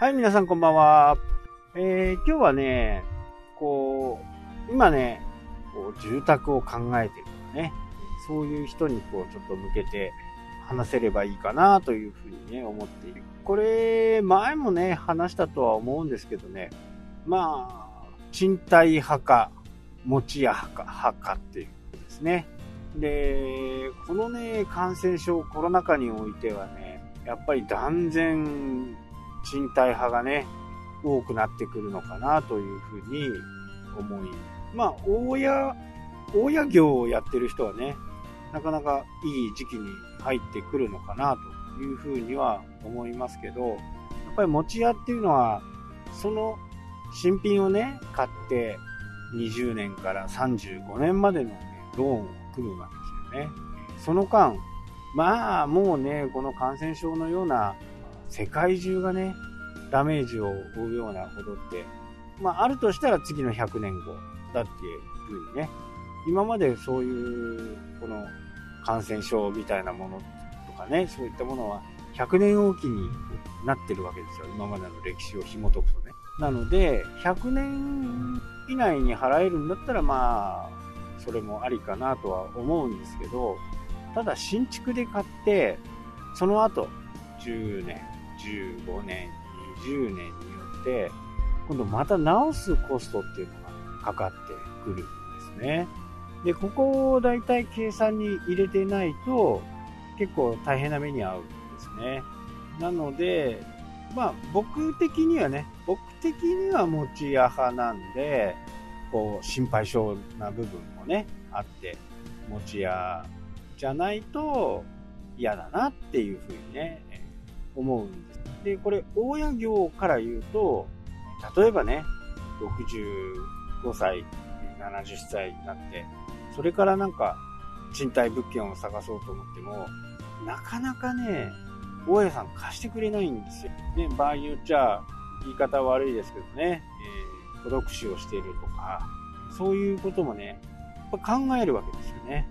はい、皆さんこんばんは。えー、今日はね、こう、今ね、こう住宅を考えてるとかね、そういう人にこう、ちょっと向けて話せればいいかなというふうにね、思っている。これ、前もね、話したとは思うんですけどね、まあ、賃貸派か、持ち家派か、派かっていうことですね。で、このね、感染症、コロナ禍においてはね、やっぱり断然、賃貸派がね、多くなってくるのかなというふうに思い、まあ、大家、大家業をやってる人はね、なかなかいい時期に入ってくるのかなというふうには思いますけど、やっぱり持ち家っていうのは、その新品をね、買って20年から35年までの、ね、ローンを組むわけですよね。その間、まあもうね、この感染症のような世界中がね、ダメージを負うようなことって、まああるとしたら次の100年後だっていうふうにね、今までそういうこの感染症みたいなものとかね、そういったものは100年おきになってるわけですよ。今までの歴史を紐解くとね。なので、100年以内に払えるんだったらまあ、それもありかなとは思うんですけど、ただ新築で買って、その後、10年、15年、20年によって、今度また直すコストっていうのがかかってくるんですね。で、ここを大体計算に入れてないと、結構大変な目に遭うんですね。なので、まあ僕的にはね、僕的には持ち家派なんで、こう心配性な部分もね、あって、持ち家じゃないと嫌だなっていうふうにね、思うんです。で、これ、大家業から言うと、例えばね、65歳、70歳になって、それからなんか、賃貸物件を探そうと思っても、なかなかね、大家さん貸してくれないんですよ。ね、場合によっちゃ、言い方悪いですけどね、えー、孤独死をしているとか、そういうこともね、やっぱ考えるわけですよね。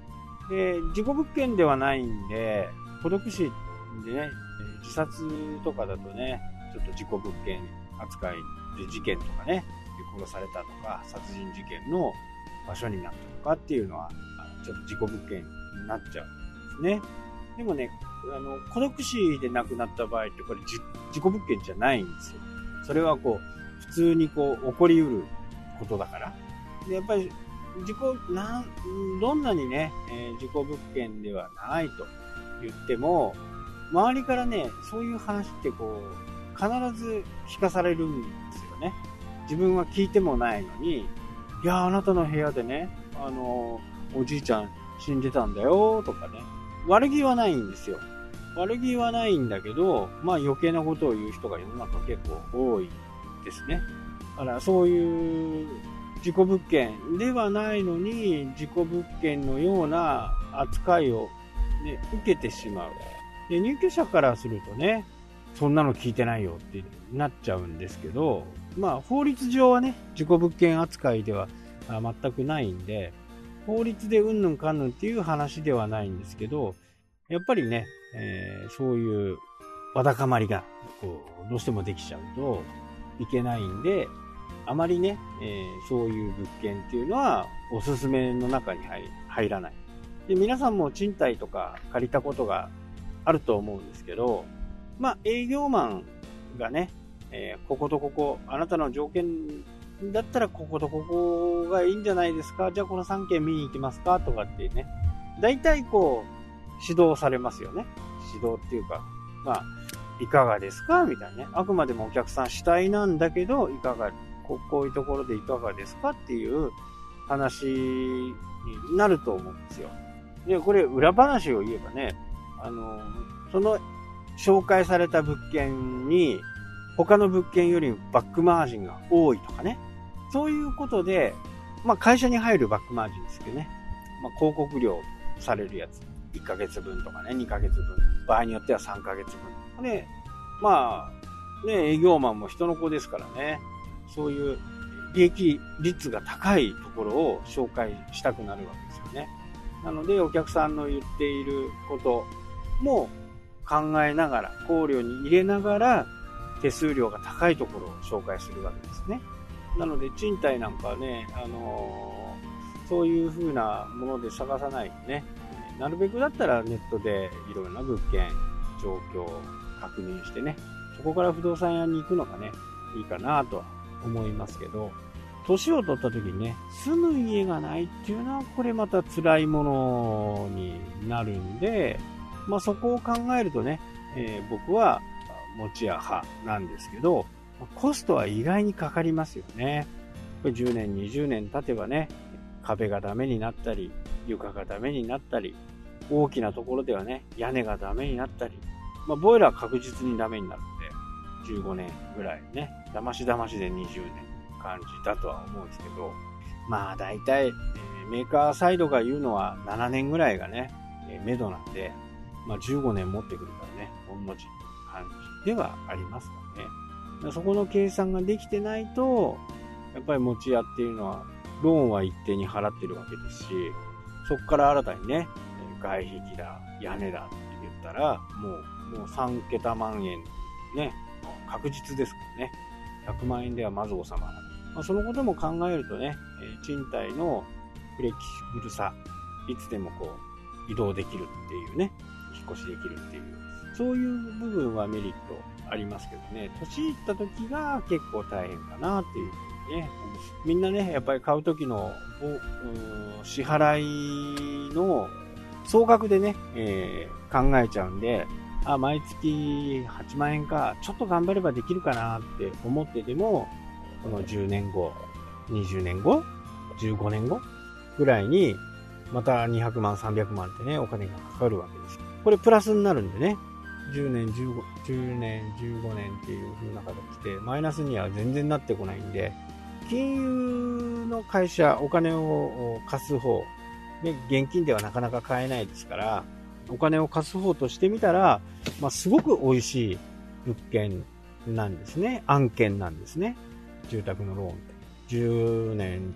で、事故物件ではないんで、孤独死でね、自殺とかだとね、ちょっと事故物件扱いで事件とかね、殺されたとか、殺人事件の場所になったとかっていうのは、ちょっと事故物件になっちゃうんですね。でもね、あの、孤独死で亡くなった場合ってこれ事故物件じゃないんですよ。それはこう、普通にこう、起こりうることだから。で、やっぱり、事故、なん、どんなにね、えー、事故物件ではないと言っても、周りからね、そういう話ってこう、必ず聞かされるんですよね。自分は聞いてもないのに、いや、あなたの部屋でね、あの、おじいちゃん死んでたんだよ、とかね。悪気はないんですよ。悪気はないんだけど、まあ余計なことを言う人が世の中結構多いですね。だからそういう事故物件ではないのに、事故物件のような扱いを、ね、受けてしまう。で、入居者からするとね、そんなの聞いてないよってなっちゃうんですけど、まあ法律上はね、事故物件扱いでは全くないんで、法律でうんぬんかんぬんっていう話ではないんですけど、やっぱりね、えー、そういうわだかまりが、こう、どうしてもできちゃうといけないんで、あまりね、えー、そういう物件っていうのはおすすめの中に入らない。で、皆さんも賃貸とか借りたことがあると思うんですけど、まあ、営業マンがね、えー、こことここ、あなたの条件だったらこことここがいいんじゃないですか？じゃあこの3件見に行きますか？とかってね、大体こう、指導されますよね。指導っていうか、まあ、いかがですか？みたいなね。あくまでもお客さん主体なんだけど、いかが、ここういうところでいかがですか？っていう話になると思うんですよ。で、これ裏話を言えばね、あの、その紹介された物件に他の物件よりバックマージンが多いとかね。そういうことで、まあ会社に入るバックマージンですけどね。まあ広告料されるやつ。1ヶ月分とかね、2ヶ月分。場合によっては3ヶ月分。で、まあ、ね、営業マンも人の子ですからね。そういう利益率が高いところを紹介したくなるわけですよね。なので、お客さんの言っていることも考えながら、考慮に入れながら、手数料が高いところを紹介するわけですね。なので、賃貸なんかはね、あのー、そういう風なもので探さないとね、なるべくだったらネットでいろいろな物件、状況を確認してね、そこから不動産屋に行くのがね、いいかなとは思いますけど、年を取った時にね、住む家がないっていうのは、これまた辛いものになるんで、まあそこを考えるとね、えー、僕は持ち家派なんですけど、コストは意外にかかりますよね。10年、20年経てばね、壁がダメになったり、床がダメになったり、大きなところではね、屋根がダメになったり、まあ、ボイラー確実にダメになるんで、15年ぐらいね、だましだましで20年感じだとは思うんですけど、まあ大体、えー、メーカーサイドが言うのは7年ぐらいがね、えー、目処なんで、まあ15年持ってくるからね、同じ感じではありますからね。そこの計算ができてないと、やっぱり持ち家っていうのは、ローンは一定に払ってるわけですし、そこから新たにね、外壁だ、屋根だって言ったら、もう、もう3桁万円、ね、確実ですからね。100万円ではまず収まらない。まあ、そのことも考えるとね、賃貸のフレキシブルさ、いつでもこう、移動できるっていうね、越しできるっていう、そういう部分はメリットありますけどね、年いった時が結構大変かなっていうふうにね、みんなね、やっぱり買う時の支払いの総額でね、えー、考えちゃうんで、あ、毎月8万円か、ちょっと頑張ればできるかなって思ってても、この10年後、20年後、15年後ぐらいに、また200万、300万ってね、お金がかかるわけです。これプラスになるんでね、10年、15, 10年、15年っていう風な形で、マイナスには全然なってこないんで、金融の会社、お金を貸す方、ね、現金ではなかなか買えないですから、お金を貸す方としてみたら、まあ、すごく美味しい物件なんですね。案件なんですね。住宅のローンって。10年、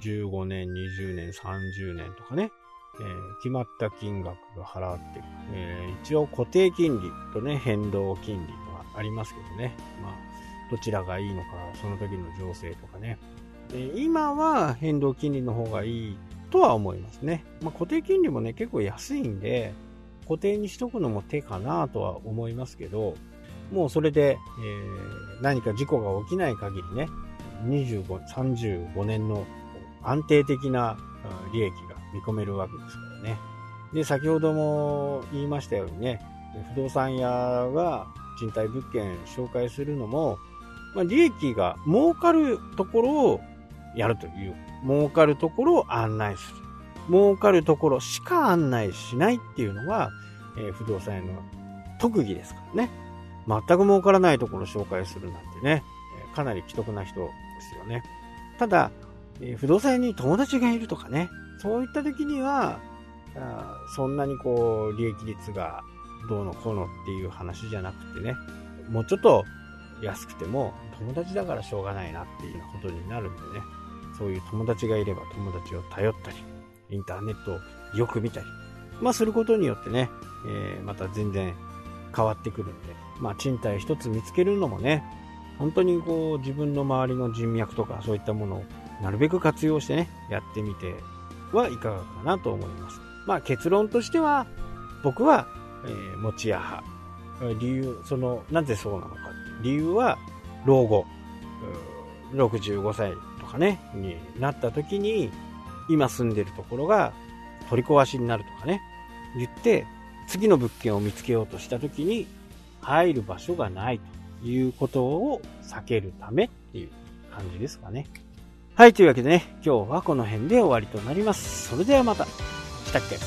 15年、20年、30年とかね。えー、決まった金額が払ってる、えー、一応固定金利とね、変動金利はありますけどね。まあ、どちらがいいのか、その時の情勢とかね。で今は変動金利の方がいいとは思いますね。まあ、固定金利もね、結構安いんで、固定にしとくのも手かなとは思いますけど、もうそれで、えー、何か事故が起きない限りね、25、35年の安定的な利益が見込めるわけですからね。で、先ほども言いましたようにね、不動産屋が賃貸物件紹介するのも、まあ、利益が儲かるところをやるという、儲かるところを案内する。儲かるところしか案内しないっていうのが、えー、不動産屋の特技ですからね。全く儲からないところを紹介するなんてね、かなり既得な人ですよね。ただ、え、不動産屋に友達がいるとかね、そういった時には、あそんなにこう、利益率がどうのこうのっていう話じゃなくてね、もうちょっと安くても友達だからしょうがないなっていうようなことになるんでね、そういう友達がいれば友達を頼ったり、インターネットをよく見たり、まあすることによってね、えー、また全然変わってくるんで、まあ賃貸一つ見つけるのもね、本当にこう自分の周りの人脈とかそういったものをなるべく活用してね、やってみてはいかがかなと思います。まあ結論としては、僕は、えー、持ち家派。理由、その、なぜそうなのか。理由は、老後、65歳とかね、になった時に、今住んでるところが取り壊しになるとかね、言って、次の物件を見つけようとした時に、入る場所がないということを避けるためっていう感じですかね。はい、というわけでね、今日はこの辺で終わりとなります。それではまた。したっけ？